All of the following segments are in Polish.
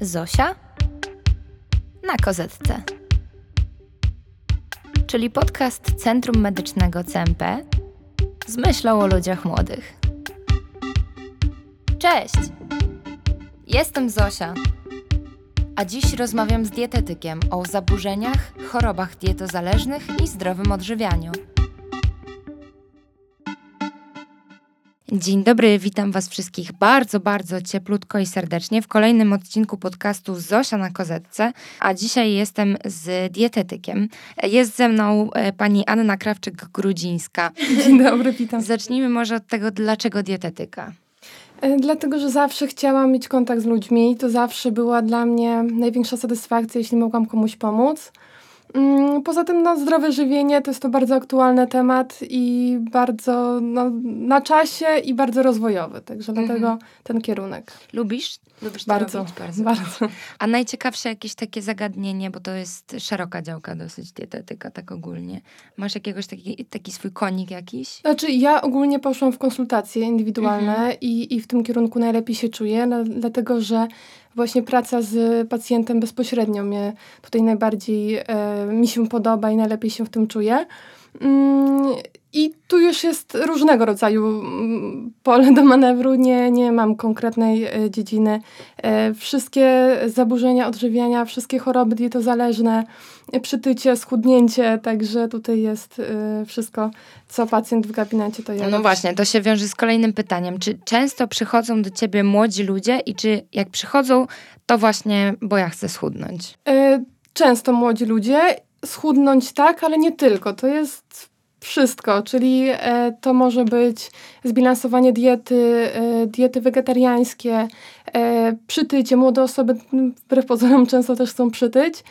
Zosia na kozetce. Czyli podcast Centrum Medycznego CMP z myślą o ludziach młodych. Cześć! Jestem Zosia. A dziś rozmawiam z dietetykiem o zaburzeniach, chorobach dietozależnych i zdrowym odżywianiu. Dzień dobry, witam Was wszystkich bardzo, bardzo cieplutko i serdecznie w kolejnym odcinku podcastu Zosia na Kozetce, a dzisiaj jestem z dietetykiem. Jest ze mną e, pani Anna Krawczyk-Grudzińska. Dzień dobry, witam. Zacznijmy może od tego, dlaczego dietetyka? E, dlatego, że zawsze chciałam mieć kontakt z ludźmi. To zawsze była dla mnie największa satysfakcja, jeśli mogłam komuś pomóc. Mm, poza tym no, zdrowe żywienie to jest to bardzo aktualny temat i bardzo no, na czasie i bardzo rozwojowy, także mhm. dlatego ten kierunek. Lubisz? Lubisz bardzo, robić? bardzo, bardzo. A najciekawsze jakieś takie zagadnienie, bo to jest szeroka działka dosyć dietetyka, tak ogólnie. Masz jakiegoś taki, taki swój konik jakiś? Znaczy ja ogólnie poszłam w konsultacje indywidualne mhm. i, i w tym kierunku najlepiej się czuję, dlatego że właśnie praca z pacjentem bezpośrednio mnie tutaj najbardziej e, mi się podoba i najlepiej się w tym czuję. I tu już jest różnego rodzaju mm, pole do manewru, nie, nie mam konkretnej e, dziedziny. E, wszystkie zaburzenia odżywiania, wszystkie choroby dietozależne, e, przytycie, schudnięcie, także tutaj jest wszystko, co pacjent w gabinecie to ja. No właśnie, to się wiąże z kolejnym pytaniem. Czy często przychodzą do ciebie młodzi ludzie i czy jak przychodzą, to właśnie, bo ja chcę schudnąć? Często młodzi ludzie schudnąć tak, ale nie tylko. To jest wszystko, czyli e, to może być zbilansowanie diety, e, diety wegetariańskie, e, przytycie. Młode osoby wbrew pozorom często też chcą przytyć.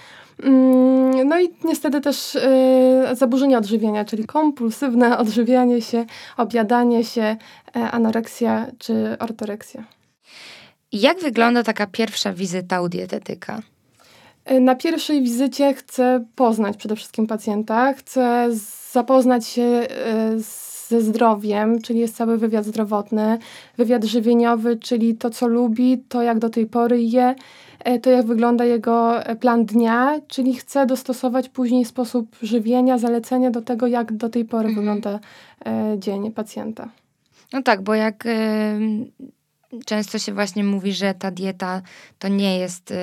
Mm, no i niestety też zaburzenia odżywienia, czyli kompulsywne odżywianie się, objadanie się, anoreksja czy ortoreksja. Jak wygląda taka pierwsza wizyta u dietetyka? Na pierwszej wizycie chcę poznać przede wszystkim pacjenta, chcę zapoznać się e, ze zdrowiem, czyli jest cały wywiad zdrowotny, wywiad żywieniowy, czyli to, co lubi, to jak do tej pory je, e, to jak wygląda jego plan dnia, czyli chcę dostosować później sposób żywienia, zalecenia do tego, jak do tej pory mhm. wygląda dzień pacjenta. No tak, bo jak często się właśnie mówi, że ta dieta to nie jest y,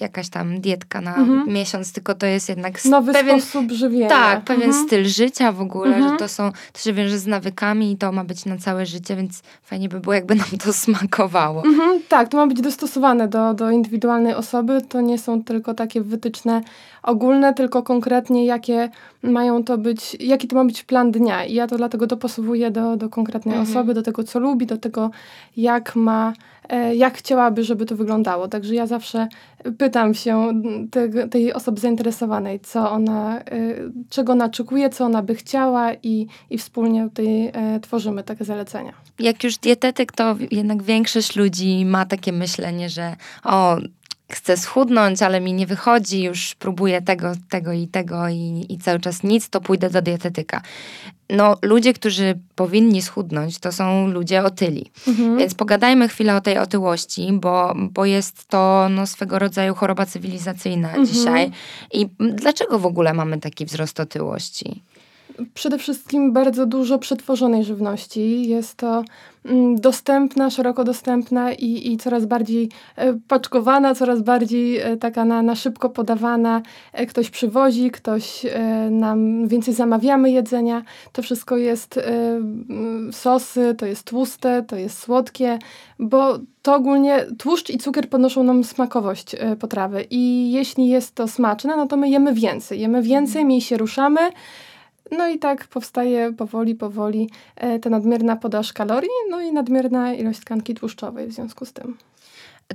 jakaś tam dietka na mhm. miesiąc, tylko to jest jednak nowy pewien, sposób żywienia. Tak, pewien mhm. styl życia w ogóle, mhm. że to są, to się wiąże z nawykami i to ma być na całe życie, więc fajnie by było, jakby nam to smakowało. Mhm, tak, to ma być dostosowane do, do indywidualnej osoby. To nie są tylko takie wytyczne ogólne, tylko konkretnie jakie mają to być, jaki to ma być plan dnia. I ja to dlatego dopasowuję do, do konkretnej mhm. osoby, do tego, co lubi, do tego, jak ma, e, jak chciałaby, żeby to wyglądało. Także ja zawsze pytam się te, tej osoby zainteresowanej, co ona, e, czego ona oczekuje, co ona by chciała i, i wspólnie tutaj e, tworzymy takie zalecenia. Jak już dietetyk, to jednak większość ludzi ma takie myślenie, że o, chcę schudnąć, ale mi nie wychodzi, już próbuję tego, tego i tego i, i cały czas nic, to pójdę do dietetyka. No, ludzie, którzy powinni schudnąć, to są ludzie otyli. Mhm. Więc pogadajmy chwilę o tej otyłości, bo, bo jest to no, swego rodzaju choroba cywilizacyjna mhm. dzisiaj. I dlaczego w ogóle mamy taki wzrost otyłości? Przede wszystkim bardzo dużo przetworzonej żywności. Jest to mm, dostępna, szeroko dostępna i, i coraz bardziej e, paczkowana, coraz bardziej e, taka na, na szybko podawana. E, ktoś przywozi, ktoś nam więcej zamawiamy jedzenia. To wszystko jest sosy, to jest tłuste, to jest słodkie, bo to ogólnie tłuszcz i cukier podnoszą nam smakowość potrawy. I jeśli jest to smaczne, no to my jemy więcej. Jemy więcej, mniej się ruszamy. No i tak powstaje powoli, powoli e, ta nadmierna podaż kalorii, no i nadmierna ilość tkanki tłuszczowej w związku z tym.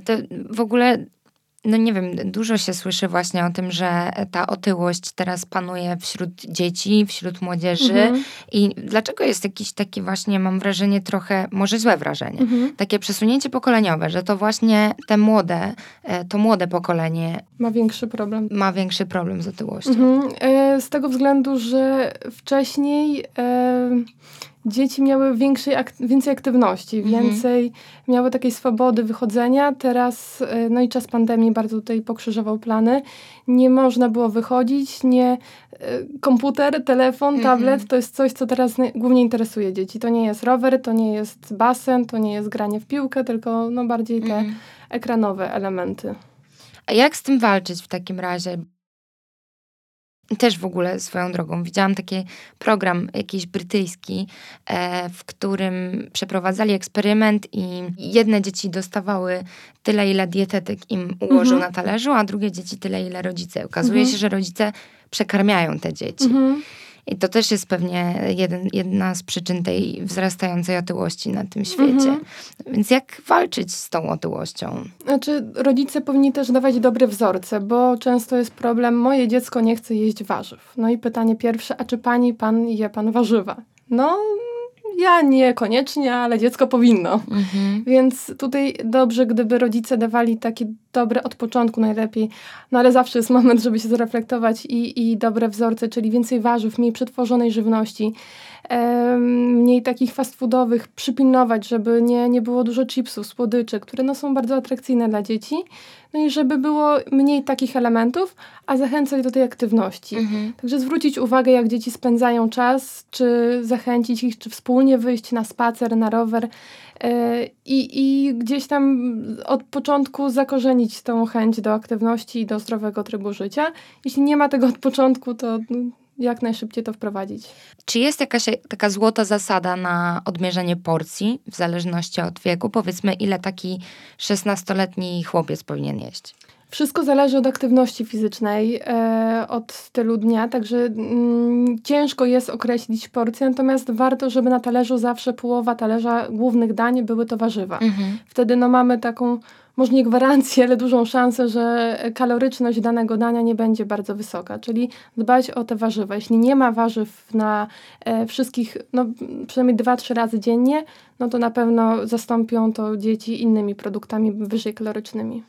To w ogóle no nie wiem, dużo się słyszy właśnie o tym, że ta otyłość teraz panuje wśród dzieci, wśród młodzieży. Mhm. I dlaczego jest jakiś taki właśnie, mam wrażenie, trochę, może złe wrażenie, mhm. takie przesunięcie pokoleniowe, że to właśnie te młode, e, to młode pokolenie ma większy problem. Ma większy problem z otyłością. Mhm. E, z tego względu, że wcześniej. E dzieci miały większej, ak więcej aktywności, mhm. więcej miały takiej swobody wychodzenia. Teraz, e, no i czas pandemii bardzo tutaj pokrzyżował plany. Nie można było wychodzić, nie e, komputer, telefon, mhm. tablet to jest coś, co teraz głównie interesuje dzieci. To nie jest rower, to nie jest basen, to nie jest granie w piłkę, tylko no bardziej te mhm. ekranowe elementy. A jak z tym walczyć w takim razie? Też w ogóle swoją drogą widziałam taki program jakiś brytyjski, e, w którym przeprowadzali eksperyment i jedne dzieci dostawały tyle, ile dietetyk im ułożył mhm. na talerzu, a drugie dzieci tyle, ile rodzice. Okazuje mhm. się, że rodzice przekarmiają te dzieci. Mhm. I to też jest pewnie jeden, jedna z przyczyn tej wzrastającej otyłości na tym świecie. Mhm. Więc jak walczyć z tą otyłością? Znaczy, rodzice powinni też dawać dobre wzorce, bo często jest problem, moje dziecko nie chce jeść warzyw. No i pytanie pierwsze, a czy pani, pan je pan warzywa? No, ja niekoniecznie, ale dziecko powinno. Mhm. Więc tutaj dobrze, gdyby rodzice dawali takie dobre od początku najlepiej, no ale zawsze jest moment, żeby się zreflektować i, i dobre wzorce, czyli więcej warzyw, mniej przetworzonej żywności, mniej takich fast foodowych, przypilnować, żeby nie, nie było dużo chipsów, słodyczy, które no, są bardzo atrakcyjne dla dzieci. No i żeby było mniej takich elementów, a zachęcać do tej aktywności. Mhm. Także zwrócić uwagę, jak dzieci spędzają czas, czy zachęcić ich, czy wspólnie wyjść na spacer, na rower. E, I, I gdzieś tam od początku zakorzenić tą chęć do aktywności i do zdrowego trybu życia. Jeśli nie ma tego od początku, to jak najszybciej to wprowadzić. Czy jest jakaś taka złota zasada na odmierzenie porcji w zależności od wieku? Powiedzmy, ile taki 16-letni chłopiec powinien jeść? Wszystko zależy od aktywności fizycznej, e, od stylu dnia, także mm, ciężko jest określić porcję, natomiast warto, żeby na talerzu zawsze połowa talerza głównych dań były to warzywa. Mhm. Wtedy no, mamy taką może nie gwarancję, ale dużą szansę, że kaloryczność danego dania nie będzie bardzo wysoka, czyli dbać o te warzywa. Jeśli nie ma warzyw na e, wszystkich, no przynajmniej 2-3 razy dziennie, no to na pewno zastąpią to dzieci innymi produktami wyżej kalorycznymi.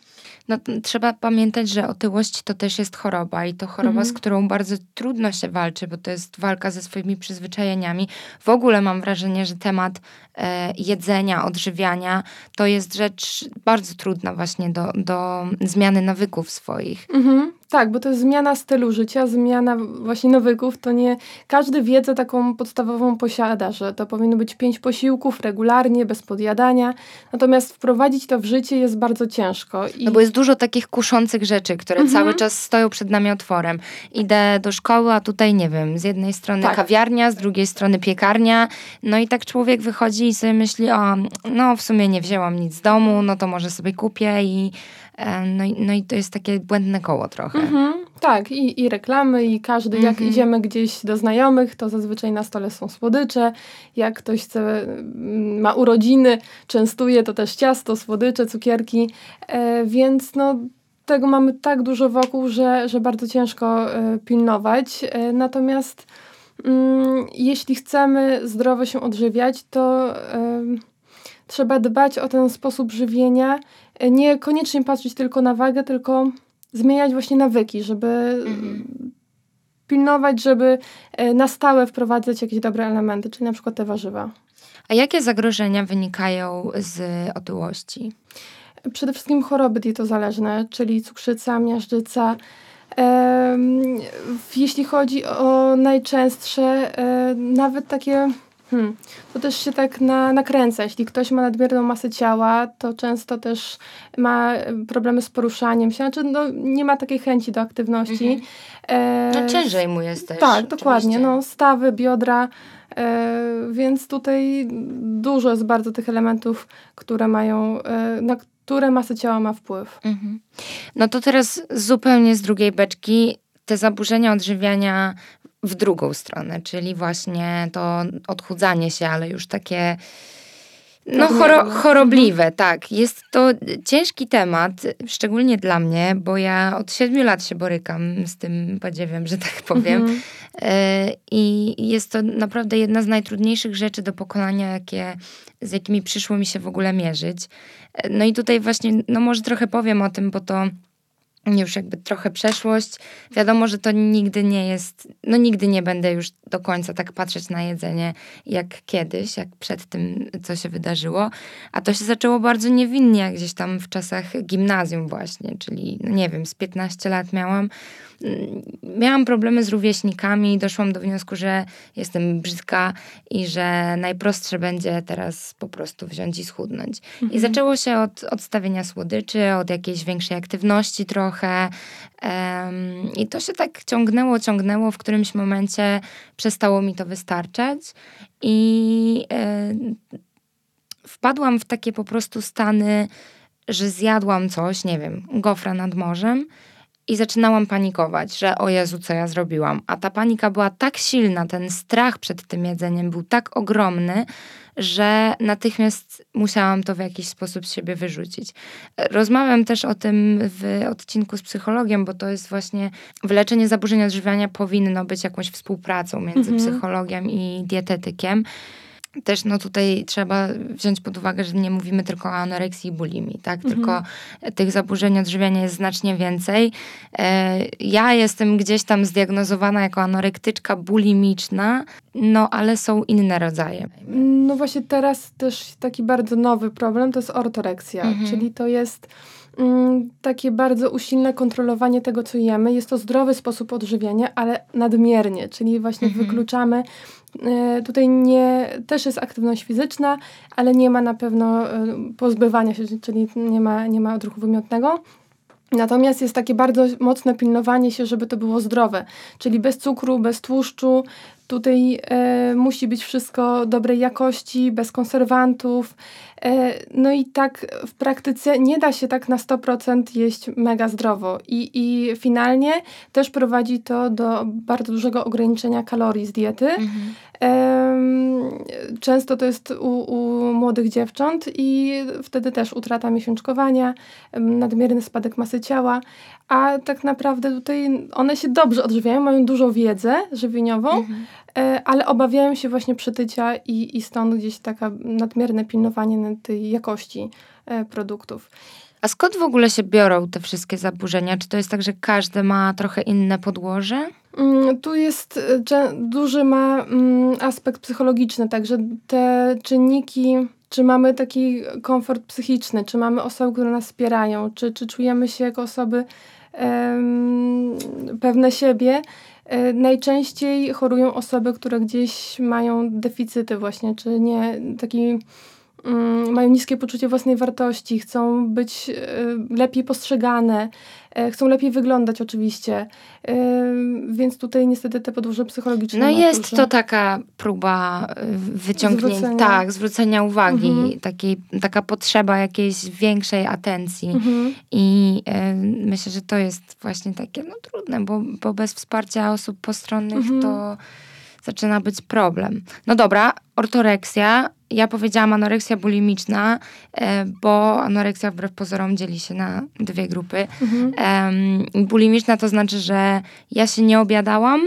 No, trzeba pamiętać, że otyłość to też jest choroba i to choroba, mhm. z którą bardzo trudno się walczy, bo to jest walka ze swoimi przyzwyczajeniami. W ogóle mam wrażenie, że temat e, jedzenia, odżywiania to jest rzecz bardzo trudna właśnie do, do zmiany nawyków swoich. Mhm. Tak, bo to jest zmiana stylu życia, zmiana właśnie nawyków. To nie każdy wiedzę taką podstawową posiada, że to powinno być pięć posiłków regularnie, bez podjadania. Natomiast wprowadzić to w życie jest bardzo ciężko. I... No bo jest dużo takich kuszących rzeczy, które mhm. cały czas stoją przed nami otworem. Idę do szkoły, a tutaj nie wiem, z jednej strony tak. kawiarnia, z drugiej strony piekarnia. No i tak człowiek wychodzi i sobie myśli, o, no w sumie nie wzięłam nic z domu, no to może sobie kupię i no i, no i to jest takie błędne koło trochę. Mhm, tak, i, i reklamy, i każdy, jak mhm. idziemy gdzieś do znajomych, to zazwyczaj na stole są słodycze. Jak ktoś chce, mm, ma urodziny, częstuje, to też ciasto, słodycze, cukierki. E, więc no, tego mamy tak dużo wokół, że, że bardzo ciężko e, pilnować. E, natomiast mm, jeśli chcemy zdrowo się odżywiać, to trzeba dbać o ten sposób żywienia, e, nie koniecznie patrzeć tylko na wagę, tylko zmieniać właśnie nawyki, żeby mhm. pilnować, żeby e, na stałe wprowadzać jakieś dobre elementy, czyli na przykład te warzywa. A jakie zagrożenia wynikają z otyłości? Przede wszystkim choroby dietozależne, czyli cukrzyca, miażdżyca. jeśli chodzi o najczęstsze, e, nawet takie Hmm. To też się tak na, nakręca. Jeśli ktoś ma nadmierną masę ciała, to często też ma problemy z poruszaniem się. Znaczy, no, nie ma takiej chęci do aktywności. Mhm. E, no ciężej mu jest też. Tak, oczywiście. dokładnie. No, stawy, biodra. E, więc tutaj dużo jest bardzo tych elementów, które mają, e, na które masę ciała ma wpływ. Mhm. No to teraz zupełnie z drugiej beczki te zaburzenia odżywiania w drugą stronę, czyli właśnie to odchudzanie się, ale już takie no choro, chorobliwe, mhm. tak. Jest to ciężki temat, szczególnie dla mnie, bo ja od siedmiu lat się borykam z tym podziewiem, że tak powiem. Mhm. E, I jest to naprawdę jedna z najtrudniejszych rzeczy do pokonania, jakie, z jakimi przyszło mi się w ogóle mierzyć. E, no i tutaj właśnie, no może trochę powiem o tym, bo to już jakby trochę przeszłość. Wiadomo, że to nigdy nie jest, no nigdy nie będę już do końca tak patrzeć na jedzenie jak kiedyś, jak przed tym, co się wydarzyło. A to się zaczęło bardzo niewinnie, gdzieś tam w czasach gimnazjum właśnie, czyli no nie wiem, z 15 lat miałam. Mm, miałam problemy z rówieśnikami, doszłam do wniosku, że jestem brzydka i że najprostsze będzie teraz po prostu wziąć i schudnąć. Mhm. I zaczęło się od odstawienia słodyczy, od jakiejś większej aktywności trochę. Um, I to się tak ciągnęło, ciągnęło. W którymś momencie przestało mi to wystarczać i y, wpadłam w takie po prostu stany, że zjadłam coś, nie wiem, gofra nad morzem i zaczynałam panikować, że o Jezu, co ja zrobiłam. A ta panika była tak silna, ten strach przed tym jedzeniem był tak ogromny, że natychmiast musiałam to w jakiś sposób z siebie wyrzucić. Rozmawiam też o tym w odcinku z psychologiem, bo to jest właśnie wyleczenie zaburzeń odżywiania powinno być jakąś współpracą między mhm. psychologiem i dietetykiem też no tutaj trzeba wziąć pod uwagę, że nie mówimy tylko o anoreksji i bulimii, tak? Mhm. Tylko tych zaburzeń odżywiania jest znacznie więcej. E, ja jestem gdzieś tam zdiagnozowana jako anorektyczka bulimiczna, no ale są inne rodzaje. No właśnie teraz też taki bardzo nowy problem to jest ortoreksja, mhm. czyli to jest takie bardzo usilne kontrolowanie tego, co jemy. Jest to zdrowy sposób odżywiania, ale nadmiernie, czyli właśnie mhm. wykluczamy E, tutaj nie, też jest aktywność fizyczna, ale nie ma na pewno e, pozbywania się, czyli nie ma, nie ma odruchu wymiotnego. Natomiast jest takie bardzo mocne pilnowanie się, żeby to było zdrowe, czyli bez cukru, bez tłuszczu. Tutaj e, musi być wszystko dobrej jakości, bez konserwantów. E, no i tak w praktyce nie da się tak na 100% jeść mega zdrowo. I, I finalnie też prowadzi to do bardzo dużego ograniczenia kalorii z diety. Mhm. Często to jest u, u, młodych dziewcząt i wtedy też utrata miesiączkowania, nadmierny spadek masy ciała, a tak naprawdę tutaj one się dobrze odżywiają, mają dużą wiedzę żywieniową, mhm. E, ale obawiają się właśnie przytycia i, i stąd gdzieś taka nadmierne pilnowanie tej jakości e, produktów. A skąd w ogóle się biorą te wszystkie zaburzenia? Czy to jest tak, że każdy ma trochę inne podłoże? Mm, tu jest e, duży ma mm, aspekt psychologiczny, także te czynniki, czy mamy taki komfort psychiczny, czy mamy osoby, które nas wspierają, czy, czy czujemy się jako osoby um, pewne siebie. E, najczęściej chorują osoby, które gdzieś mają deficyty właśnie, czy nie taki Mm, mają niskie poczucie własnej wartości, chcą być e, lepiej postrzegane, chcą lepiej wyglądać oczywiście, e, więc tutaj niestety te podłoże psychologiczne. No jest to taka próba wyciągnięcia, zwrócenia. tak, zwrócenia uwagi, mhm. takiej, taka potrzeba jakiejś większej atencji mhm. i myślę, że to jest właśnie takie no, trudne, bo, bo bez wsparcia osób postronnych mhm. to zaczyna być problem. No dobra, ortoreksja. Ja powiedziałam anoreksja bulimiczna, e, bo anoreksja wbrew pozorom dzieli się na dwie grupy. Mhm. bulimiczna to znaczy, że ja się nie obiadałam,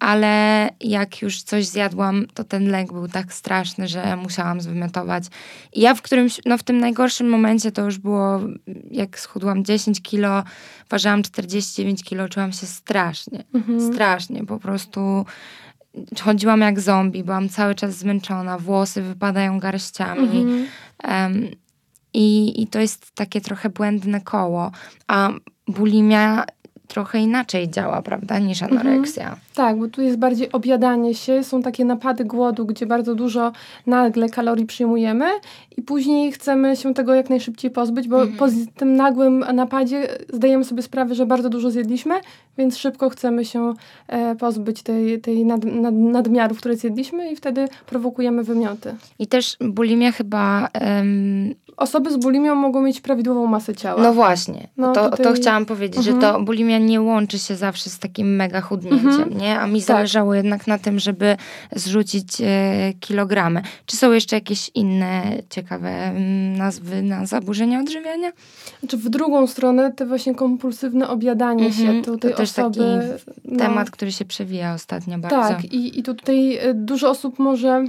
ale jak już coś zjadłam, to ten lęk był tak straszny, że musiałam zwymiotować. I ja w którymś, no w tym najgorszym momencie to już było, jak schudłam 10 kilo, ważyłam 49 kilo, czułam się strasznie, mhm. strasznie, po prostu chodziłam jak zombie, byłam cały czas zmęczona, włosy wypadają garściami. Um, i, I to jest takie trochę błędne koło. A bulimia trochę inaczej działa, prawda, niż mhm. anoreksja. Mhm. Tak, bo tu jest bardziej objadanie się, są takie napady głodu, gdzie bardzo dużo nagle kalorii przyjmujemy i później chcemy się tego jak najszybciej pozbyć, bo mhm. po tym nagłym napadzie zdajemy sobie sprawę, że bardzo dużo zjedliśmy, więc szybko chcemy się e, pozbyć tej, tej nad, nad, nadmiarów, które zjedliśmy i wtedy prowokujemy wymioty. I też bulimia chyba... Um... Osoby z bulimią mogą mieć prawidłową masę ciała. No właśnie, no, to, tutaj... to chciałam powiedzieć, mhm. że to bulimia nie łączy się zawsze z takim mega chudnięciem, mhm. nie? A mi tak. zależało jednak na tym, żeby zrzucić e, kilogramy. Czy są jeszcze jakieś inne ciekawe mm, nazwy na zaburzenia odżywiania? Znaczy w drugą stronę te właśnie kompulsywne objadanie mhm. się tutaj to też osoby, taki no, temat, który się przewija ostatnio bardzo. Tak i, i tutaj e, dużo osób może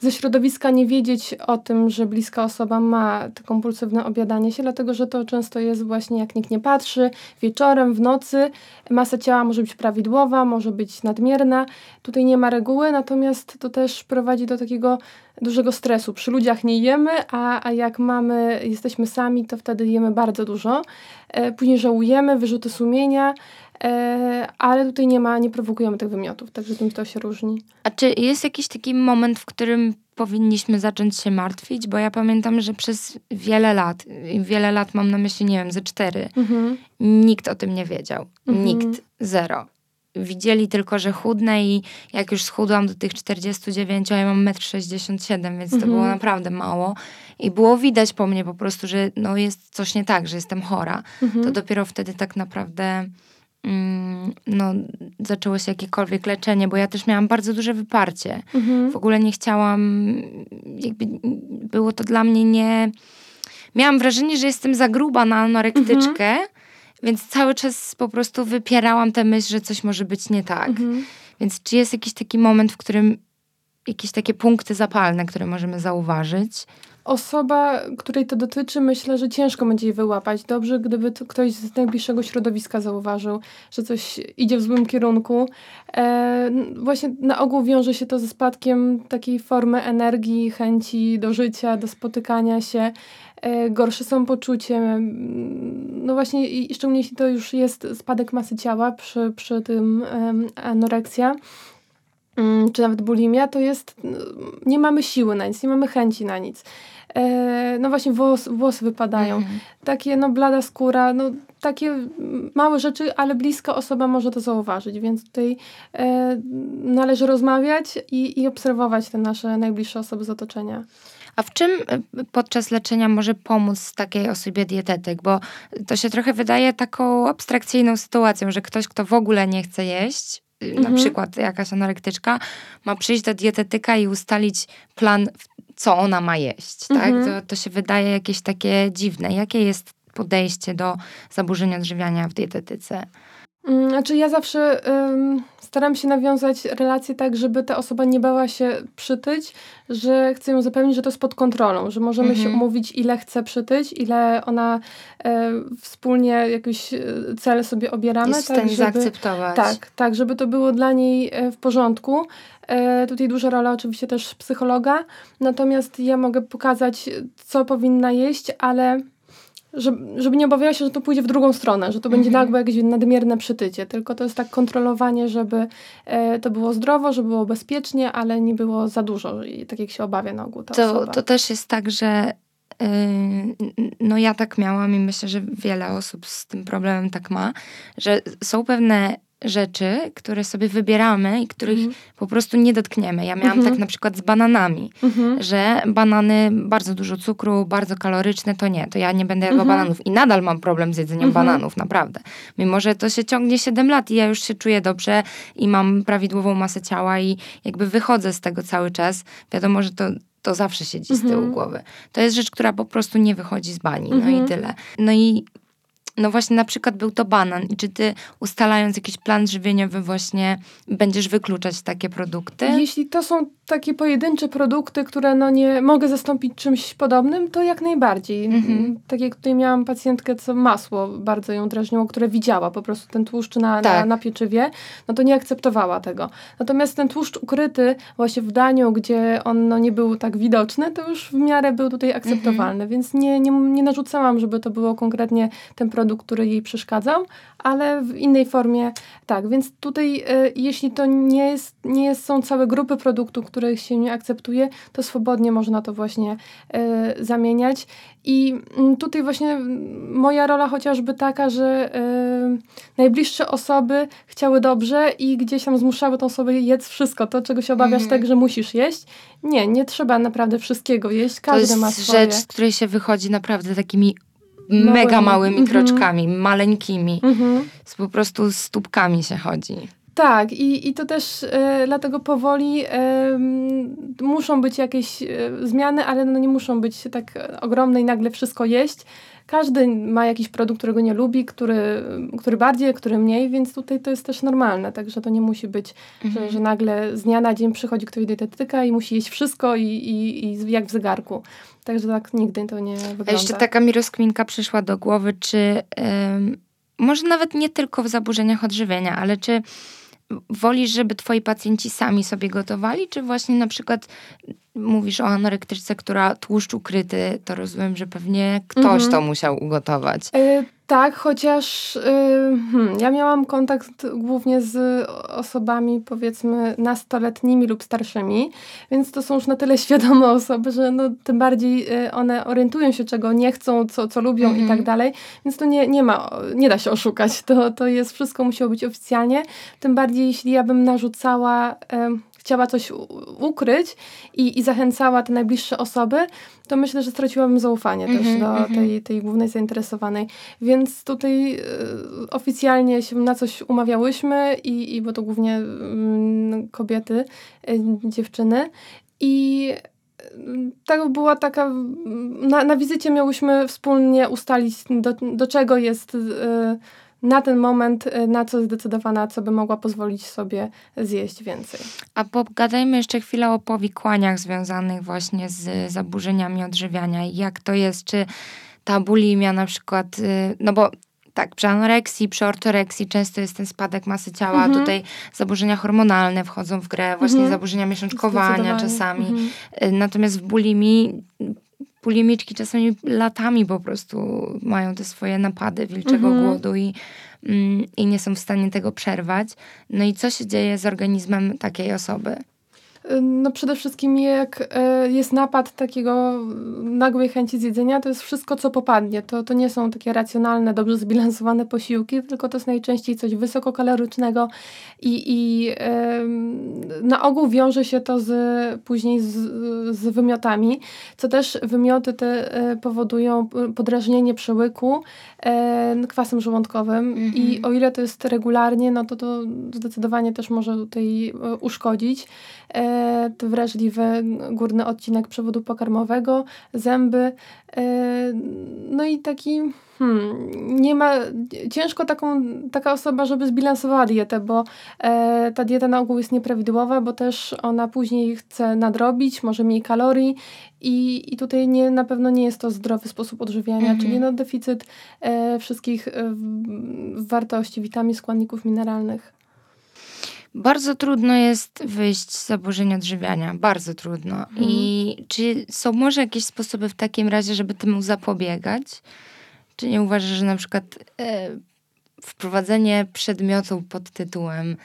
ze środowiska nie wiedzieć o tym, że bliska osoba ma to kompulsywne obiadanie się, dlatego że to często jest właśnie jak nikt nie patrzy, wieczorem, w nocy. Masa ciała może być prawidłowa, może być nadmierna. Tutaj nie ma reguły, natomiast to też prowadzi do takiego dużego stresu. Przy ludziach nie jemy, a, a jak mamy, jesteśmy sami, to wtedy jemy bardzo dużo. E, później żałujemy, wyrzuty sumienia, e, ale tutaj nie ma, nie prowokujemy tych wymiotów, także tym to się różni. A czy jest jakiś taki moment, w którym powinniśmy zacząć się martwić? Bo ja pamiętam, że przez wiele lat, wiele lat mam na myśli, nie wiem, ze cztery, mhm. nikt o tym nie wiedział. Mhm. Nikt, zero widzieli tylko, że chudnę i jak już schudłam do tych 49, a ja mam 1,67 m, więc to mhm. było naprawdę mało. I było widać po mnie po prostu, że no jest coś nie tak, że jestem chora. Mhm. To dopiero wtedy tak naprawdę no, zaczęło się jakiekolwiek leczenie, bo ja też miałam bardzo duże wyparcie. Mhm. W ogóle nie chciałam, jakby było to dla mnie nie... Miałam wrażenie, że jestem za gruba na anorektyczkę, mhm. Więc cały czas po prostu wypierałam tę myśl, że coś może być nie tak. Mhm. Więc czy jest jakiś taki moment, w którym jakieś takie punkty zapalne, które możemy zauważyć? Osoba, której to dotyczy, myślę, że ciężko będzie jej wyłapać. Dobrze, gdyby ktoś z najbliższego środowiska zauważył, że coś idzie w złym kierunku. E, właśnie na ogół wiąże się to ze spadkiem takiej formy energii, chęci do życia, do spotykania się. E, gorsze są poczucie. No właśnie, i szczególnie jeśli to już jest spadek masy ciała przy, przy tym um, anoreksja, czy nawet bulimia, to jest, nie mamy siły na nic, nie mamy chęci na nic. E, no właśnie włos, włosy wypadają. Mhm. Takie no blada skóra, no takie małe rzeczy, ale bliska osoba może to zauważyć, więc tutaj e, należy rozmawiać i, i obserwować te nasze najbliższe osoby z otoczenia. A w czym e, podczas leczenia może pomóc takiej osobie dietetyk? Bo to się trochę wydaje taką abstrakcyjną sytuacją, że ktoś, kto w ogóle nie chce jeść, mhm. na przykład jakaś anorektyczka, ma przyjść do dietetyka i ustalić plan, co ona ma jeść. Tak? Mhm. To, to się wydaje jakieś takie dziwne. Jakie jest podejście do zaburzeń odżywiania w dietetyce? Mm, znaczy ja zawsze um, staram się nawiązać relacje tak, żeby ta osoba nie bała się przytyć, że chcę ją zapewnić, że to jest pod kontrolą, że możemy mhm. się umówić, ile chce przytyć, ile ona e, wspólnie jakiś e, cel sobie obieramy. Jest tak, w stanie żeby, zaakceptować. Tak, tak, żeby to było dla niej e, w porządku. E, tutaj duża rola oczywiście też psychologa, natomiast ja mogę pokazać, co powinna jeść, ale żeby, żeby nie obawiała się, że to pójdzie w drugą stronę, że to będzie mhm. nagłe jakieś nadmierne przytycie, tylko to jest tak kontrolowanie, żeby e, to było zdrowo, żeby było bezpiecznie, ale nie było za dużo, i tak jak się obawia na ogół ta to, osoba. To też jest tak, że yy, no ja tak miałam i myślę, że wiele osób z tym problemem tak ma, że są pewne rzeczy, które sobie wybieramy i których mhm. po prostu nie dotkniemy. Ja miałam mhm. tak na przykład z bananami, mhm. że banany, bardzo dużo cukru, bardzo kaloryczne, to nie, to ja nie będę jadła bananów. I nadal mam problem z jedzeniem bananów, naprawdę. Mimo, że to się ciągnie 7 lat i ja już się czuję dobrze i mam prawidłową masę ciała i jakby wychodzę z tego cały czas. Wiadomo, że to to zawsze siedzi z tyłu głowy. To jest rzecz, która po prostu nie wychodzi z bani, no i tyle. No i no właśnie na przykład był to banan i czy ty ustalając jakiś plan żywieniowy właśnie będziesz wykluczać takie produkty? Jeśli to są takie pojedyncze produkty, które no nie mogę zastąpić czymś podobnym, to jak najbardziej. Mhm. Tak jak tutaj miałam pacjentkę, co masło bardzo ją drażniło, które widziała po prostu ten tłuszcz na, tak. na, na pieczywie, no to nie akceptowała tego. Natomiast ten tłuszcz ukryty właśnie w daniu, gdzie on no, nie był tak widoczny, to już w miarę był tutaj akceptowalny, mhm. więc nie, nie, nie narzucałam, żeby to było konkretnie ten produkt, który jej przeszkadzał, ale w innej formie tak. Więc tutaj y, jeśli to nie, jest, nie jest, są całe grupy produktów, których się nie akceptuje, to swobodnie można to właśnie y, zamieniać. I y, tutaj właśnie moja rola chociażby taka, że y, najbliższe osoby chciały dobrze i gdzieś tam zmuszały tą osobę jedz wszystko, to czego się obawiasz mm. tak, że musisz jeść. Nie, nie trzeba naprawdę wszystkiego jeść, każdy to jest ma swoje. rzecz, z której się wychodzi naprawdę takimi mega małymi mm -hmm. kroczkami, maleńkimi. Z po prostu stópkami się chodzi. Tak, i, i to też e, dlatego powoli e, muszą być jakieś e, zmiany, ale no nie muszą być tak ogromne i nagle wszystko jeść. Każdy ma jakiś produkt, którego nie lubi, który, który bardziej, który mniej, więc tutaj to jest też normalne, także to nie musi być, mhm. że, że nagle z dnia na dzień przychodzi ktoś dietetyka i musi jeść wszystko i, i, i jak w zegarku. Także tak nigdy to nie wygląda. A jeszcze taka mi rozkminka przyszła do głowy, czy może nawet nie tylko w zaburzeniach odżywienia, ale czy wolisz, żeby twoi pacjenci sami sobie gotowali, czy właśnie na przykład mówisz o anorektyczce, która tłuszcz ukryty, to rozumiem, że pewnie ktoś mhm. to musiał ugotować. Y tak, chociaż y hmm, ja miałam kontakt głównie z osobami powiedzmy nastoletnimi lub starszymi, więc to są już na tyle świadome osoby, że no, tym bardziej y, one orientują się, czego nie chcą, co, co lubią mhm. i tak dalej, więc to nie, nie ma, nie da się oszukać. To, to jest, wszystko musiało być oficjalnie, tym bardziej jeśli ja bym narzucała chciała coś ukryć i, i zachęcała te najbliższe osoby, to myślę, że straciłabym zaufanie mm -hmm, też do mm -hmm. tej, tej głównej zainteresowanej. Więc tutaj y, oficjalnie się na coś umawiałyśmy i, i bo to głównie y, kobiety, y, dziewczyny i tak była taka, na, na wizycie miałyśmy wspólnie ustalić, do, do czego jest na ten moment y, na co zdecydowana, co by mogła pozwolić sobie zjeść więcej. A pogadajmy jeszcze chwilę o powikłaniach związanych właśnie z zaburzeniami odżywiania. Jak to jest, czy ta bulimia na przykład, y, no bo tak, przy anoreksji, przy ortoreksji często jest ten spadek masy ciała, mhm. tutaj zaburzenia hormonalne wchodzą w grę, właśnie mhm. zaburzenia miesiączkowania czasami. Mhm. Y, natomiast w bulimii bulimiczki czasami latami po prostu mają te swoje napady wilczego mhm. głodu i, mm, i nie są w stanie tego przerwać. No i co się dzieje z organizmem takiej osoby? No przede wszystkim jak e, jest napad takiego nagłej chęci zjedzenia, to jest wszystko, co popadnie. To, to nie są takie racjonalne, dobrze zbilansowane posiłki, tylko to jest najczęściej coś wysokokalorycznego i, i na ogół wiąże się to z, później z, z wymiotami, co też wymioty te e, powodują podrażnienie przełyku e, kwasem żołądkowym mhm. i o ile to jest regularnie, no to to zdecydowanie też może tutaj uszkodzić wrażliwy górny odcinek przewodu pokarmowego, zęby. E, no i taki Hmm, nie ma, ciężko taką, taka osoba, żeby zbilansowała dietę, bo e, ta dieta na ogół jest nieprawidłowa, bo też ona później chce nadrobić, może mniej kalorii i, i tutaj nie, na pewno nie jest to zdrowy sposób odżywiania, mhm. czyli no deficyt e, wszystkich e, wartości, witamin, składników mineralnych. Bardzo trudno jest wyjść z zaburzeń odżywiania. Bardzo trudno. Mhm. I czy są może jakieś sposoby w takim razie, żeby temu zapobiegać? Czy nie uważasz, że na przykład e, wprowadzenie przedmiotu pod tytułem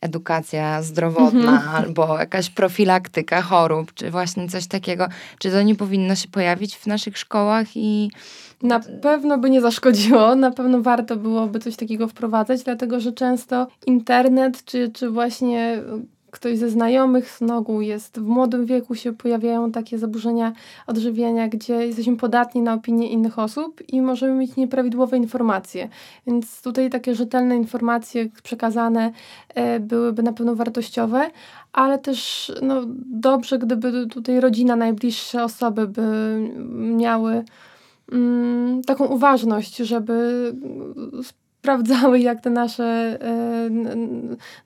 edukacja zdrowotna mhm. albo jakaś profilaktyka chorób, czy właśnie coś takiego, czy to nie powinno się pojawić w naszych szkołach i na pewno by nie zaszkodziło, na pewno warto byłoby coś takiego wprowadzać, dlatego że często internet czy, czy właśnie ktoś ze znajomych z nogą jest w młodym wieku się pojawiają takie zaburzenia odżywiania, gdzie jesteśmy podatni na opinie innych osób i możemy mieć nieprawidłowe informacje. Więc tutaj takie rzetelne informacje przekazane e, byłyby na pewno wartościowe, ale też no, dobrze, gdyby tutaj rodzina, najbliższe osoby by miały mm, taką uważność, żeby sprawdzały, jak te nasze e,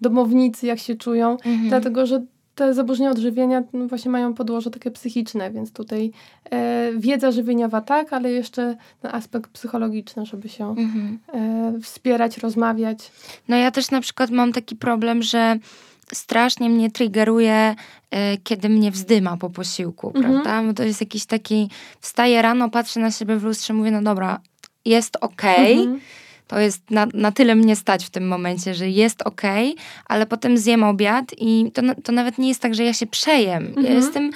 domownicy, jak się czują, mhm. dlatego że te zaburzenia odżywienia no, właśnie mają podłoże takie psychiczne, więc tutaj e, wiedza żywieniowa tak, ale jeszcze ten aspekt psychologiczny, żeby się mhm. e, wspierać, rozmawiać. No ja też na przykład mam taki problem, że strasznie mnie triggeruje, e, kiedy mnie wzdyma po posiłku, mhm. prawda? Bo to jest jakiś taki, wstaję rano, patrzę na siebie w lustrze, mówię, no dobra, jest okej, okay, mhm to jest na, na tyle mnie stać w tym momencie, że jest ok, ale potem zjem obiad i to, to nawet nie jest tak, że ja się przejem. Mhm. Ja jestem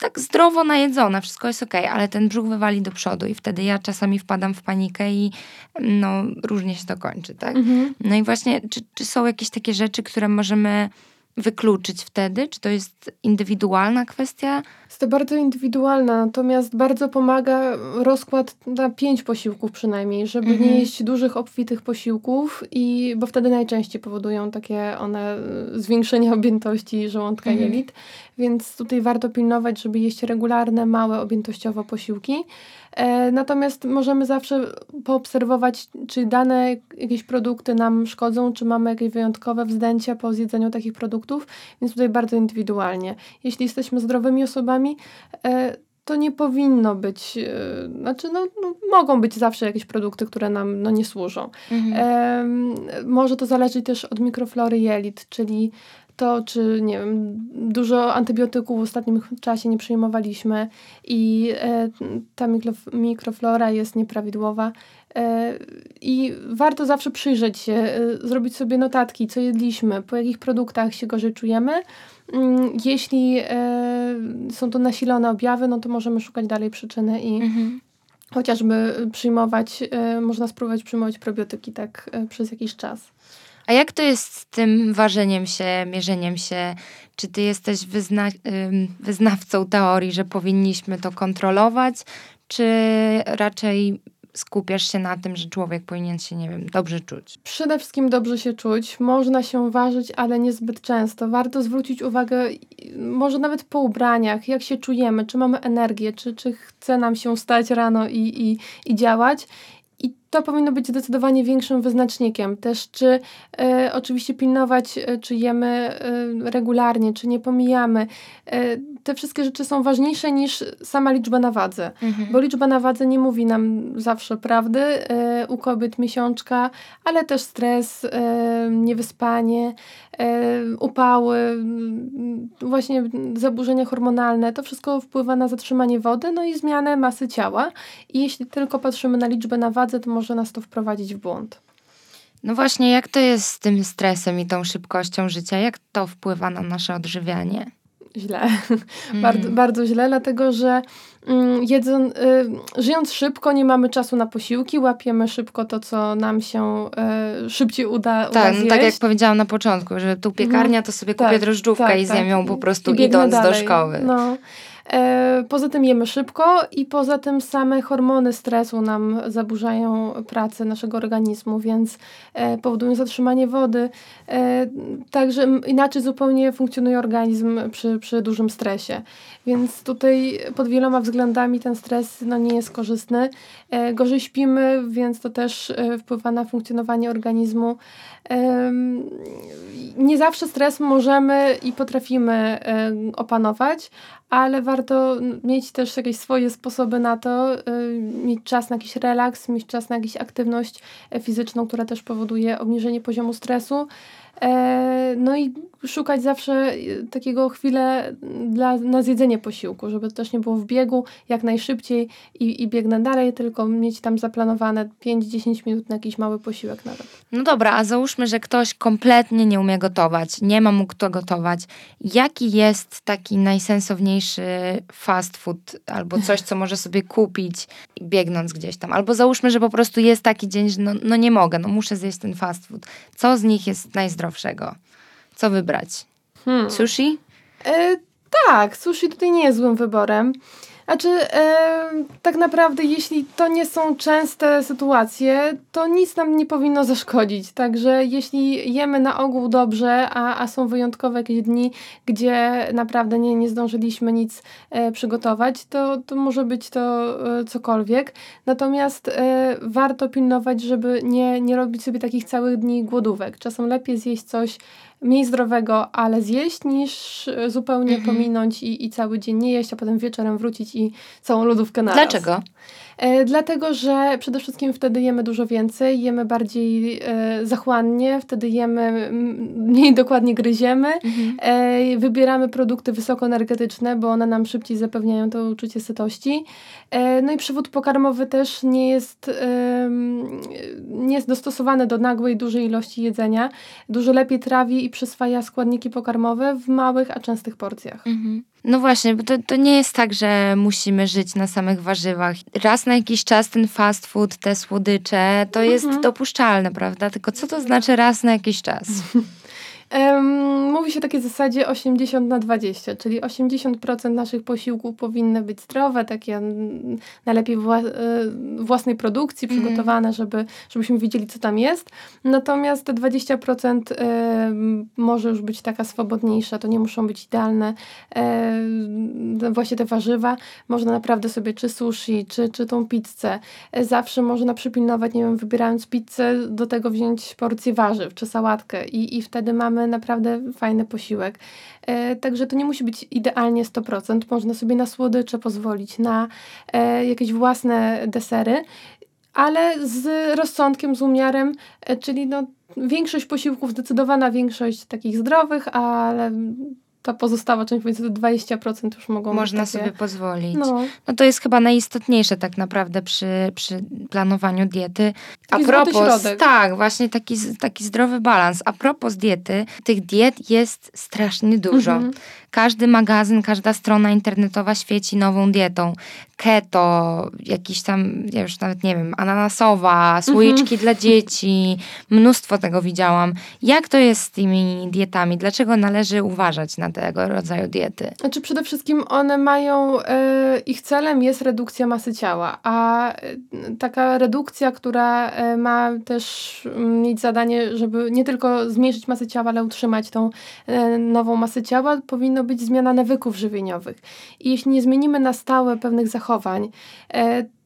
tak zdrowo najedzona, wszystko jest ok, ale ten brzuch wywali do przodu i wtedy ja czasami wpadam w panikę i no różnie się to kończy, tak? Mhm. No i właśnie, czy, czy są jakieś takie rzeczy, które możemy wykluczyć wtedy? Czy to jest indywidualna kwestia? Jest to bardzo indywidualna, natomiast bardzo pomaga rozkład na pięć posiłków przynajmniej, żeby mhm. nie jeść dużych, obfitych posiłków, i, bo wtedy najczęściej powodują takie one zwiększenie objętości żołądka mhm. jelit. Więc tutaj warto pilnować, żeby jeść regularne, małe, objętościowo posiłki. E, natomiast możemy zawsze poobserwować, czy dane jakieś produkty nam szkodzą, czy mamy jakieś wyjątkowe wzdęcia po zjedzeniu takich produktów, więc tutaj bardzo indywidualnie. Jeśli jesteśmy zdrowymi osobami, e, to nie powinno być, e, znaczy no, no, mogą być zawsze jakieś produkty, które nam no, nie służą. Mhm. Może to zależeć też od mikroflory jelit, czyli to, czy nie wiem, dużo antybiotyków w ostatnim czasie nie przyjmowaliśmy i e, ta mikroflora jest nieprawidłowa. E, I warto zawsze przyjrzeć się, e, zrobić sobie notatki, co jedliśmy, po jakich produktach się gorzej czujemy. Mm, jeśli e, są to nasilone objawy, no to możemy szukać dalej przyczyny i mhm. chociażby przyjmować, e, można spróbować przyjmować probiotyki tak e, przez jakiś czas. A jak to jest z tym ważeniem się, mierzeniem się? Czy ty jesteś wyzna wyznawcą teorii, że powinniśmy to kontrolować, czy raczej skupiasz się na tym, że człowiek powinien się, nie wiem, dobrze czuć? Przede wszystkim dobrze się czuć. Można się ważyć, ale niezbyt często. Warto zwrócić uwagę, może nawet po ubraniach, jak się czujemy, czy mamy energię, czy, czy chce nam się stać rano i, i, i działać. I to powinno być zdecydowanie większym wyznacznikiem. Też czy e, oczywiście pilnować, e, czy jemy e, regularnie, czy nie pomijamy. E, te wszystkie rzeczy są ważniejsze niż sama liczba na wadze, mhm. bo liczba na wadze nie mówi nam zawsze prawdy. E, u kobiet miesiączka, ale też stres, e, niewyspanie, upały, właśnie zaburzenia hormonalne. To wszystko wpływa na zatrzymanie wody, no i zmianę masy ciała. I jeśli tylko patrzymy na liczbę na wadze, to może może nas to wprowadzić w błąd. No właśnie, jak to jest z tym stresem i tą szybkością życia? Jak to wpływa na nasze odżywianie? Źle. Mm. bardzo, bardzo źle, dlatego że mm, jedzą, y, żyjąc szybko, nie mamy czasu na posiłki, łapiemy szybko to, co nam się y, szybciej uda, tak, uda no tak jak powiedziałam na początku, że tu piekarnia, to sobie kupię tak, drożdżówkę tak, i zjem ją tak. po prostu idąc dalej. do szkoły. No. E, poza tym jemy szybko i poza tym same hormony stresu nam zaburzają pracę naszego organizmu, więc e, powodują zatrzymanie wody. E, także inaczej zupełnie funkcjonuje organizm przy, przy dużym stresie. Więc tutaj pod wieloma względami ten stres no, nie jest korzystny. Gorzej śpimy, więc to też wpływa na funkcjonowanie organizmu. Nie zawsze stres możemy i potrafimy opanować, ale warto mieć też jakieś swoje sposoby na to, y, mieć czas na jakiś relaks, mieć czas na jakąś aktywność fizyczną, która też powoduje obniżenie poziomu stresu. E, no i szukać zawsze y, takiego chwilę dla, na zjedzenie posiłku, żeby to też nie było w biegu jak najszybciej i, i biegnę dalej, tylko mieć tam zaplanowane 5-10 minut na jakiś mały posiłek nawet. No dobra, a załóżmy, że ktoś kompletnie nie umie gotować, nie ma mu kto gotować. Jaki jest taki najsensowniejszy fast food albo coś, co może sobie kupić biegnąc gdzieś tam? Albo załóżmy, że po prostu jest taki dzień, że no, no nie mogę, no muszę zjeść ten fast food. Co z nich jest Co wybrać? Hmm. Sushi? E, tak, sushi tutaj nie jest złym wyborem. Znaczy, e, tak naprawdę, jeśli to nie są częste sytuacje, to nic nam nie powinno zaszkodzić. Także jeśli jemy na ogół dobrze, a, a są wyjątkowe jakieś dni, gdzie naprawdę nie, nie zdążyliśmy nic e, przygotować, to, to może być to e, cokolwiek. Natomiast e, warto pilnować, żeby nie, nie robić sobie takich całych dni głodówek. Czasem lepiej zjeść coś mniej zdrowego, ale zjeść, niż e, zupełnie mhm. pominąć i, i cały dzień nie jeść, a potem wieczorem wrócić i całą lodówkę na Dlaczego? E, dlatego, że przede wszystkim wtedy jemy dużo więcej, jemy bardziej e, zachłannie, wtedy jemy, mniej dokładnie gryziemy, mhm. e, wybieramy produkty wysokoenergetyczne, bo one nam szybciej zapewniają to uczucie sytości. No i przewód pokarmowy też nie jest, nie jest dostosowany do nagłej, dużej ilości jedzenia. Dużo lepiej trawi i przyswaja składniki pokarmowe w małych, a częstych porcjach. Mhm. No właśnie, bo to, to nie jest tak, że musimy żyć na samych warzywach. Raz na jakiś czas ten fast food, te słodycze, to mhm. jest dopuszczalne, prawda? Tylko co to znaczy raz na jakiś czas? Um, mówi się o takiej zasadzie 80 na 20, czyli 80% naszych posiłków powinny być zdrowe, takie najlepiej wła e, własnej produkcji, mhm. przygotowane, żeby, żebyśmy wiedzieli, co tam jest. Natomiast te 20% e, może już być taka swobodniejsza, to nie muszą być idealne e, właśnie te warzywa. Można naprawdę sobie czy sushi, czy, czy tą pizzę. E, zawsze można przypilnować, nie wiem, wybierając pizzę, do tego wziąć porcję warzyw, czy sałatkę i, i wtedy mamy naprawdę fajny posiłek. E, także to nie musi być idealnie 100%. Można sobie na słodycze pozwolić, na e, jakieś własne desery, ale z rozsądkiem, z umiarem, e, czyli no, większość posiłków, zdecydowana większość takich zdrowych, ale ta pozostała część, powiedzmy 20% już mogą Można sobie pozwolić. No. no to jest chyba najistotniejsze tak naprawdę przy, przy planowaniu diety. A taki propos, tak, właśnie taki, taki zdrowy balans. A propos diety, tych diet jest strasznie dużo. Mhm. Każdy magazyn, każda strona internetowa świeci nową dietą. Keto, jakiś tam, ja już nawet nie wiem, ananasowa, słoiczki mhm. dla dzieci. Mnóstwo tego widziałam. Jak to jest z tymi dietami? Dlaczego należy uważać na tego rodzaju diety? Znaczy przede wszystkim one mają, e, ich celem jest redukcja masy ciała, a e, taka redukcja, która e, ma też mm, mieć zadanie, żeby nie tylko zmniejszyć masę ciała, ale utrzymać tą nową masę ciała, powinno być zmiana nawyków żywieniowych. I jeśli nie zmienimy na stałe pewnych zachowań,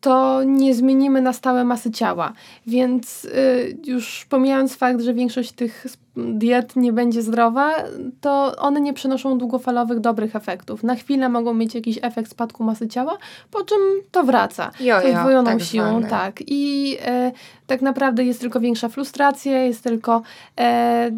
to nie zmienimy na stałe masy ciała. Więc y, już pomijając fakt, że większość tych diet nie będzie zdrowa, to one nie przynoszą długofalowych dobrych efektów. Na chwilę mogą mieć jakiś efekt spadku masy ciała, po czym to wraca. Jojo, podwojoną tak siłą, zwane. tak. I e, tak naprawdę jest tylko większa frustracja, jest tylko e,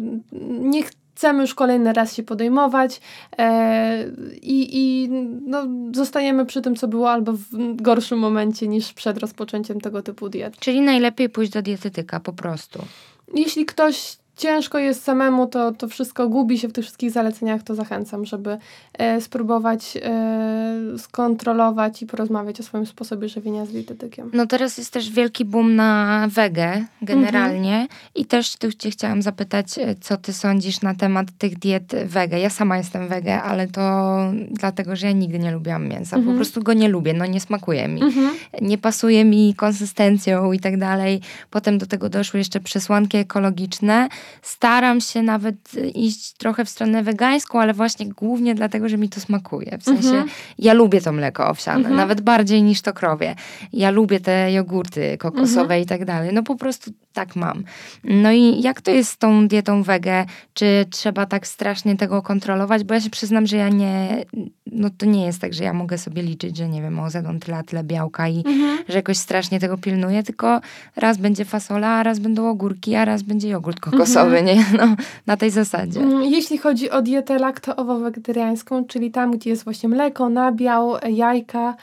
nie chcemy już kolejny raz się podejmować e, i, i no, zostajemy przy tym, co było, albo w gorszym momencie niż przed rozpoczęciem tego typu diet. Czyli najlepiej pójść do dietetyka po prostu. Jeśli ktoś ciężko jest samemu, to, to wszystko gubi się w tych wszystkich zaleceniach, to zachęcam, żeby e, spróbować e, skontrolować i porozmawiać o swoim sposobie żywienia z dietetykiem. No teraz jest też wielki boom na wege generalnie mhm. i też tu cię chciałam zapytać, e, co ty sądzisz na temat tych diet wege. Ja sama jestem wege, ale to dlatego, że ja nigdy nie lubiłam mięsa. Mhm. Po prostu go nie lubię, no nie smakuje mi. Mhm. Nie pasuje mi konsystencją i tak dalej. Potem do tego doszły jeszcze przesłanki ekologiczne, staram się nawet iść trochę w stronę wegańską, ale właśnie głównie dlatego, że mi to smakuje. W sensie mhm. ja lubię to mleko owsiane, mhm. nawet bardziej niż to krowie. Ja lubię te jogurty kokosowe mhm. i tak dalej. No po prostu tak mam. No i jak to jest z tą dietą wege? Czy trzeba tak strasznie tego kontrolować? Bo ja się przyznam, że ja nie, no to nie jest tak, że ja mogę sobie liczyć, że nie wiem, o zjadłam tyle, tyle białka i mhm. że jakoś strasznie tego pilnuję, tylko raz będzie fasola, a raz będą ogórki, a raz będzie jogurt kokosowy, mhm. nie? No, na tej zasadzie. Mm, jeśli chodzi o dietę lakto-owo-wegetariańską, czyli tam, gdzie jest właśnie mleko, nabiał, jajka,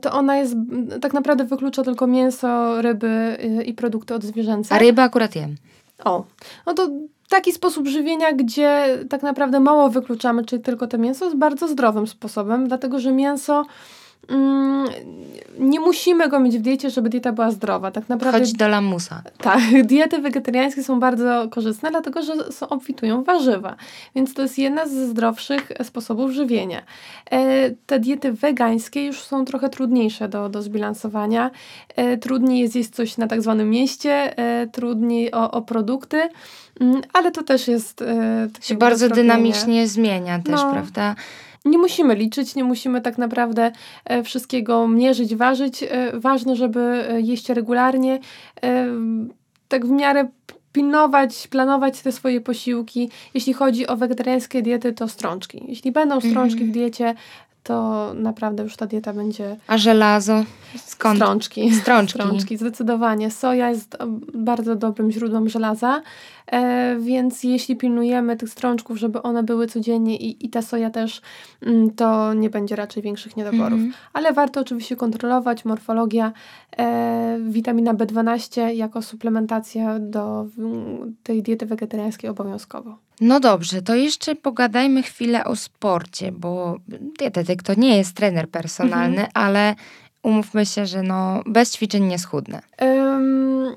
to ona jest, tak naprawdę wyklucza tylko mięso, ryby y, i produkty odzwierzęce. A ryby akurat jem. O, no to taki sposób żywienia, gdzie tak naprawdę mało wykluczamy, czyli tylko to mięso, jest bardzo zdrowym sposobem, dlatego że mięso nie musimy go mieć w diecie, żeby dieta była zdrowa. Tak naprawdę. Chodź do lamusa. Tak, diety wegetariańskie są bardzo korzystne, dlatego że są, obfitują warzywa. Więc to jest jedna ze zdrowszych sposobów żywienia. E, te diety wegańskie już są trochę trudniejsze do, do zbilansowania. E, trudniej jest jeść coś na tak zwanym mieście, e, trudniej o, o produkty. Mm, ale to też jest. E, się bardzo dynamicznie zmienia też, no, prawda? Nie musimy liczyć, nie musimy tak naprawdę e, wszystkiego mierzyć, ważyć. E, ważne, żeby e, jeść regularnie, tak w miarę pilnować, planować te swoje posiłki. Jeśli chodzi o wegetariańskie diety, to strączki. Jeśli będą strączki w diecie, to naprawdę już ta dieta będzie. A żelazo? Skąd? Strączki. Strączki. Strączki, zdecydowanie. Soja jest bardzo dobrym źródłem żelaza, e, więc jeśli pilnujemy tych strączków, żeby one były codziennie i, i ta soja też, mm, to nie będzie raczej większych niedoborów. Mm -hmm. Ale warto oczywiście kontrolować morfologia, e, witamina B12 jako suplementacja do tej diety wegetariańskiej obowiązkowo. No dobrze, to jeszcze pogadajmy chwilę o sporcie, bo dietetyk to nie jest trener personalny, mhm. ale umówmy się, że no bez ćwiczeń nie schudnę. Um...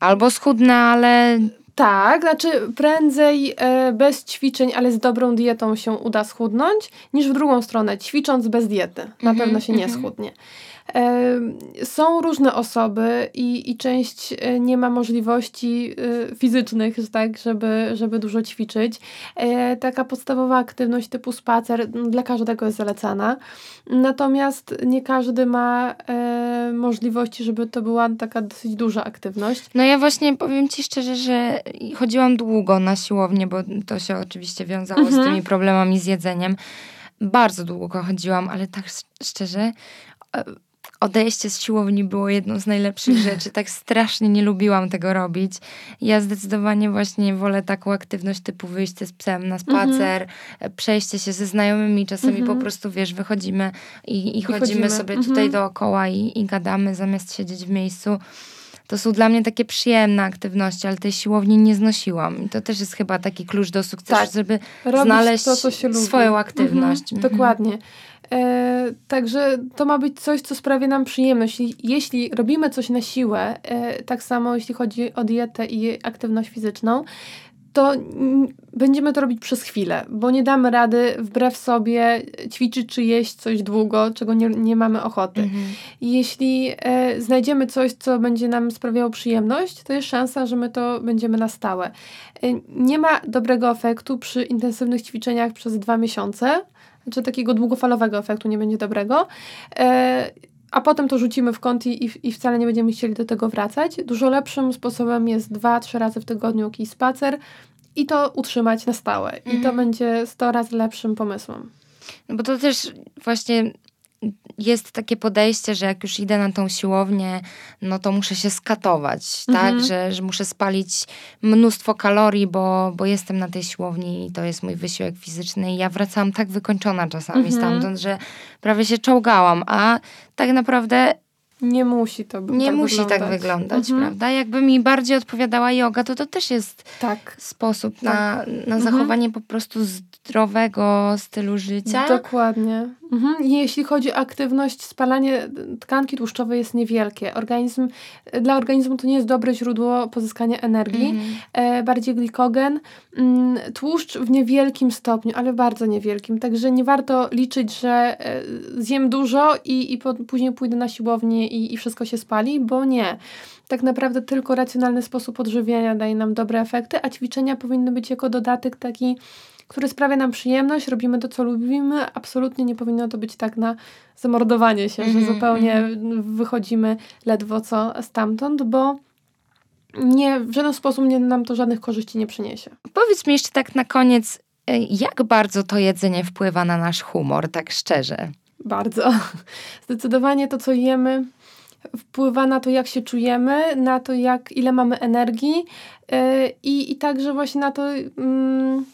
Albo schudnę, ale Tak, znaczy prędzej e, bez ćwiczeń, ale z dobrą dietą się uda schudnąć, niż w drugą stronę, ćwicząc bez diety. Na Mhm, pewno się nie mhm. schudnie. Są różne osoby i, i część e, nie ma możliwości e, fizycznych, tak, żeby, żeby dużo ćwiczyć. E, taka podstawowa aktywność typu spacer dla każdego jest zalecana. Natomiast nie każdy ma możliwości, żeby to była taka dosyć duża aktywność. No ja właśnie powiem ci szczerze, że chodziłam długo na siłownię, bo to się oczywiście wiązało Mhm. z tymi problemami z jedzeniem. Bardzo długo chodziłam, ale tak sz- szczerze, odejście z siłowni było jedną z najlepszych rzeczy. Tak strasznie nie lubiłam tego robić. Ja zdecydowanie właśnie wolę taką aktywność typu wyjście z psem na spacer, e, przejście się ze znajomymi. Czasami Mhm. po prostu, wiesz, wychodzimy i, i, chodzimy, chodzimy. sobie Mhm. tutaj dookoła i, i gadamy zamiast siedzieć w miejscu. To są dla mnie takie przyjemne aktywności, ale tej siłowni nie znosiłam. I to też jest chyba taki klucz do sukcesu, Tak. żeby Robić znaleźć to, swoją aktywność. Mhm, dokładnie. E, także to ma być coś, co sprawia nam przyjemność. Jeśli robimy coś na siłę, e, tak samo jeśli chodzi o dietę i aktywność fizyczną, to będziemy to robić przez chwilę, bo nie damy rady wbrew sobie ćwiczyć czy jeść coś długo, czego nie, nie mamy ochoty. Mhm. Jeśli e, znajdziemy coś, co będzie nam sprawiało przyjemność, to jest szansa, że my to będziemy na stałe. E, nie ma dobrego efektu przy intensywnych ćwiczeniach przez dwa miesiące, znaczy takiego długofalowego efektu nie będzie dobrego. E, a potem to rzucimy w kąt i, i- i wcale nie będziemy chcieli do tego wracać. Dużo lepszym sposobem jest dwa, trzy razy w tygodniu jakiś spacer i to utrzymać na stałe. I to Mhm. będzie 100 razy lepszym pomysłem. No bo to też właśnie jest takie podejście, że jak już idę na tą siłownię, no to muszę się skatować, Mhm. tak? Że, że muszę spalić mnóstwo kalorii, bo, bo jestem na tej siłowni i to jest mój wysiłek fizyczny. I ja wracałam tak wykończona czasami Mhm. stamtąd, że prawie się czołgałam, a tak naprawdę Nie musi to nie tak musi wyglądać. tak wyglądać, Mhm. prawda? Jakby mi bardziej odpowiadała yoga, to to też jest Tak. sposób na, na Mhm. zachowanie po prostu zdrowego stylu życia. Dokładnie. Mhm. I Jeśli chodzi o aktywność, spalanie tkanki tłuszczowej jest niewielkie. Organizm, dla organizmu to nie jest dobre źródło pozyskania energii. Mhm. E, bardziej glikogen. Mm, tłuszcz w niewielkim stopniu, ale bardzo niewielkim. Także nie warto liczyć, że e, zjem dużo i, i po, później pójdę na siłownię i, i wszystko się spali, bo nie. Tak naprawdę tylko racjonalny sposób odżywiania daje nam dobre efekty, a ćwiczenia powinny być jako dodatek taki, który sprawia nam przyjemność, robimy to, co lubimy. Absolutnie nie powinno to być tak na zamordowanie się, Mhm, że zupełnie wychodzimy ledwo co stamtąd, bo nie, w żaden sposób nie, nam to żadnych korzyści nie przyniesie. Powiedz mi jeszcze tak na koniec, y, jak bardzo to jedzenie wpływa na nasz humor, tak szczerze? Bardzo. Zdecydowanie to, co jemy, wpływa na to, jak się czujemy, na to, jak, ile mamy energii yy, i, i także właśnie na to, mm,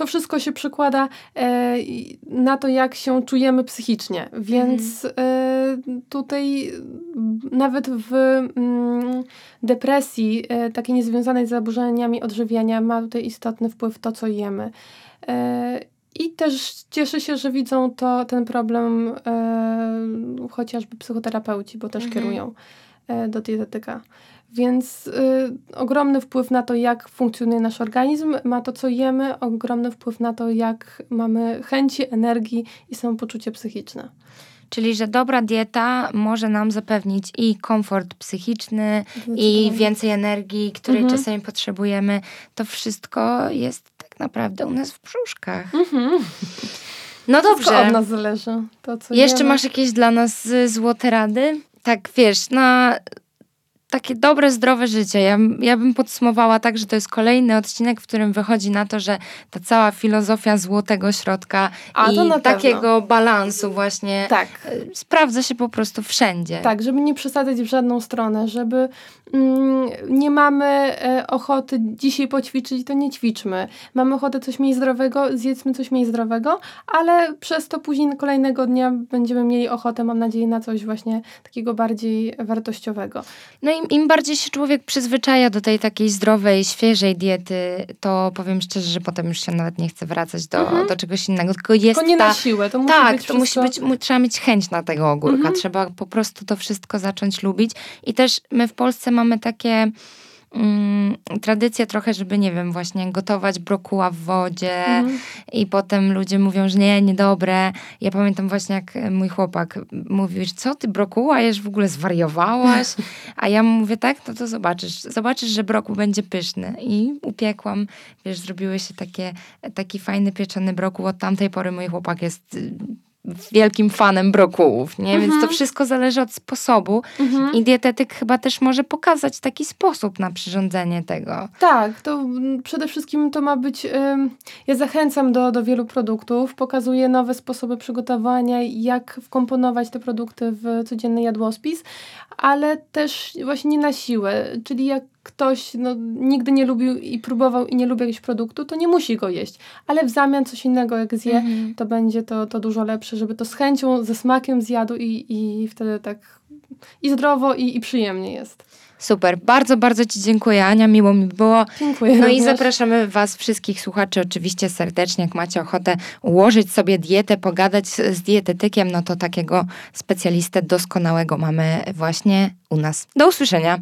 to wszystko się przekłada e, na to, jak się czujemy psychicznie. Więc e, tutaj nawet w mm, depresji, e, takiej niezwiązanej z zaburzeniami odżywiania, ma tutaj istotny wpływ to, co jemy. E, i też cieszę się, że widzą to, ten problem e, chociażby psychoterapeuci, bo też Mhm. kierują do dietetyka. Więc y, ogromny wpływ na to, jak funkcjonuje nasz organizm, ma to, co jemy, ogromny wpływ na to, jak mamy chęci, energii i samopoczucie psychiczne. Czyli, że dobra dieta może nam zapewnić i komfort psychiczny, i więcej energii, której Mhm. czasami potrzebujemy. To wszystko jest tak naprawdę u nas w brzuszkach. Mhm. No Wszystko dobrze. od nas zależy. To, co Jeszcze jemy. masz jakieś dla nas y, złote rady? Tak, wiesz, na takie dobre, zdrowe życie. Ja, ja bym podsumowała tak, że to jest kolejny odcinek, w którym wychodzi na to, że ta cała filozofia złotego środka A, i na pewno. takiego balansu właśnie Tak. y, sprawdza się po prostu wszędzie. Tak, żeby nie przesadzać w żadną stronę, żeby mm, nie mamy e, ochoty dzisiaj poćwiczyć, to nie ćwiczmy. Mamy ochotę coś mniej zdrowego, zjedzmy coś mniej zdrowego, ale przez to później kolejnego dnia będziemy mieli ochotę, mam nadzieję, na coś właśnie takiego bardziej wartościowego. No i im bardziej się człowiek przyzwyczaja do tej takiej zdrowej, świeżej diety, to powiem szczerze, że potem już się nawet nie chce wracać do, Mhm. do czegoś innego, tylko jest Tylko nie ta... na siłę, to musi tak, być to wszystko... musi być, trzeba mieć chęć na tego ogórka, Mhm. trzeba po prostu to wszystko zacząć lubić. I też my w Polsce mamy takie mm, tradycja trochę, żeby, nie wiem, właśnie gotować brokuła w wodzie mhm. i potem ludzie mówią, że nie, niedobre. Ja pamiętam właśnie, jak mój chłopak mówił, co ty brokuła jesz, w ogóle zwariowałaś? A ja mówię, tak, no to zobaczysz, zobaczysz, że brokuł będzie pyszny. I upiekłam, wiesz, zrobiły się takie, taki fajny pieczony brokuł. Od tamtej pory mój chłopak jest wielkim fanem brokułów, nie? Mhm. Więc to mhm. wszystko zależy od sposobu mhm. i dietetyk chyba też może pokazać taki sposób na przyrządzenie tego. Tak, to przede wszystkim to ma być, ja zachęcam do, do wielu produktów, pokazuję nowe sposoby przygotowania, jak wkomponować te produkty w codzienny jadłospis, ale też właśnie nie na siłę, czyli jak ktoś no, nigdy nie lubił i próbował i nie lubi jakiegoś produktu, to nie musi go jeść. Ale w zamian coś innego jak zje, mhm. to będzie to, to dużo lepsze, żeby to z chęcią, ze smakiem zjadł i, i wtedy tak i zdrowo i, i przyjemnie jest. Super, bardzo, bardzo Ci dziękuję, Ania, miło mi było. Dziękuję. No również. i zapraszamy Was, wszystkich słuchaczy, oczywiście serdecznie, jak macie ochotę ułożyć sobie dietę, pogadać z, z dietetykiem, no to takiego specjalistę doskonałego mamy właśnie u nas. Do usłyszenia.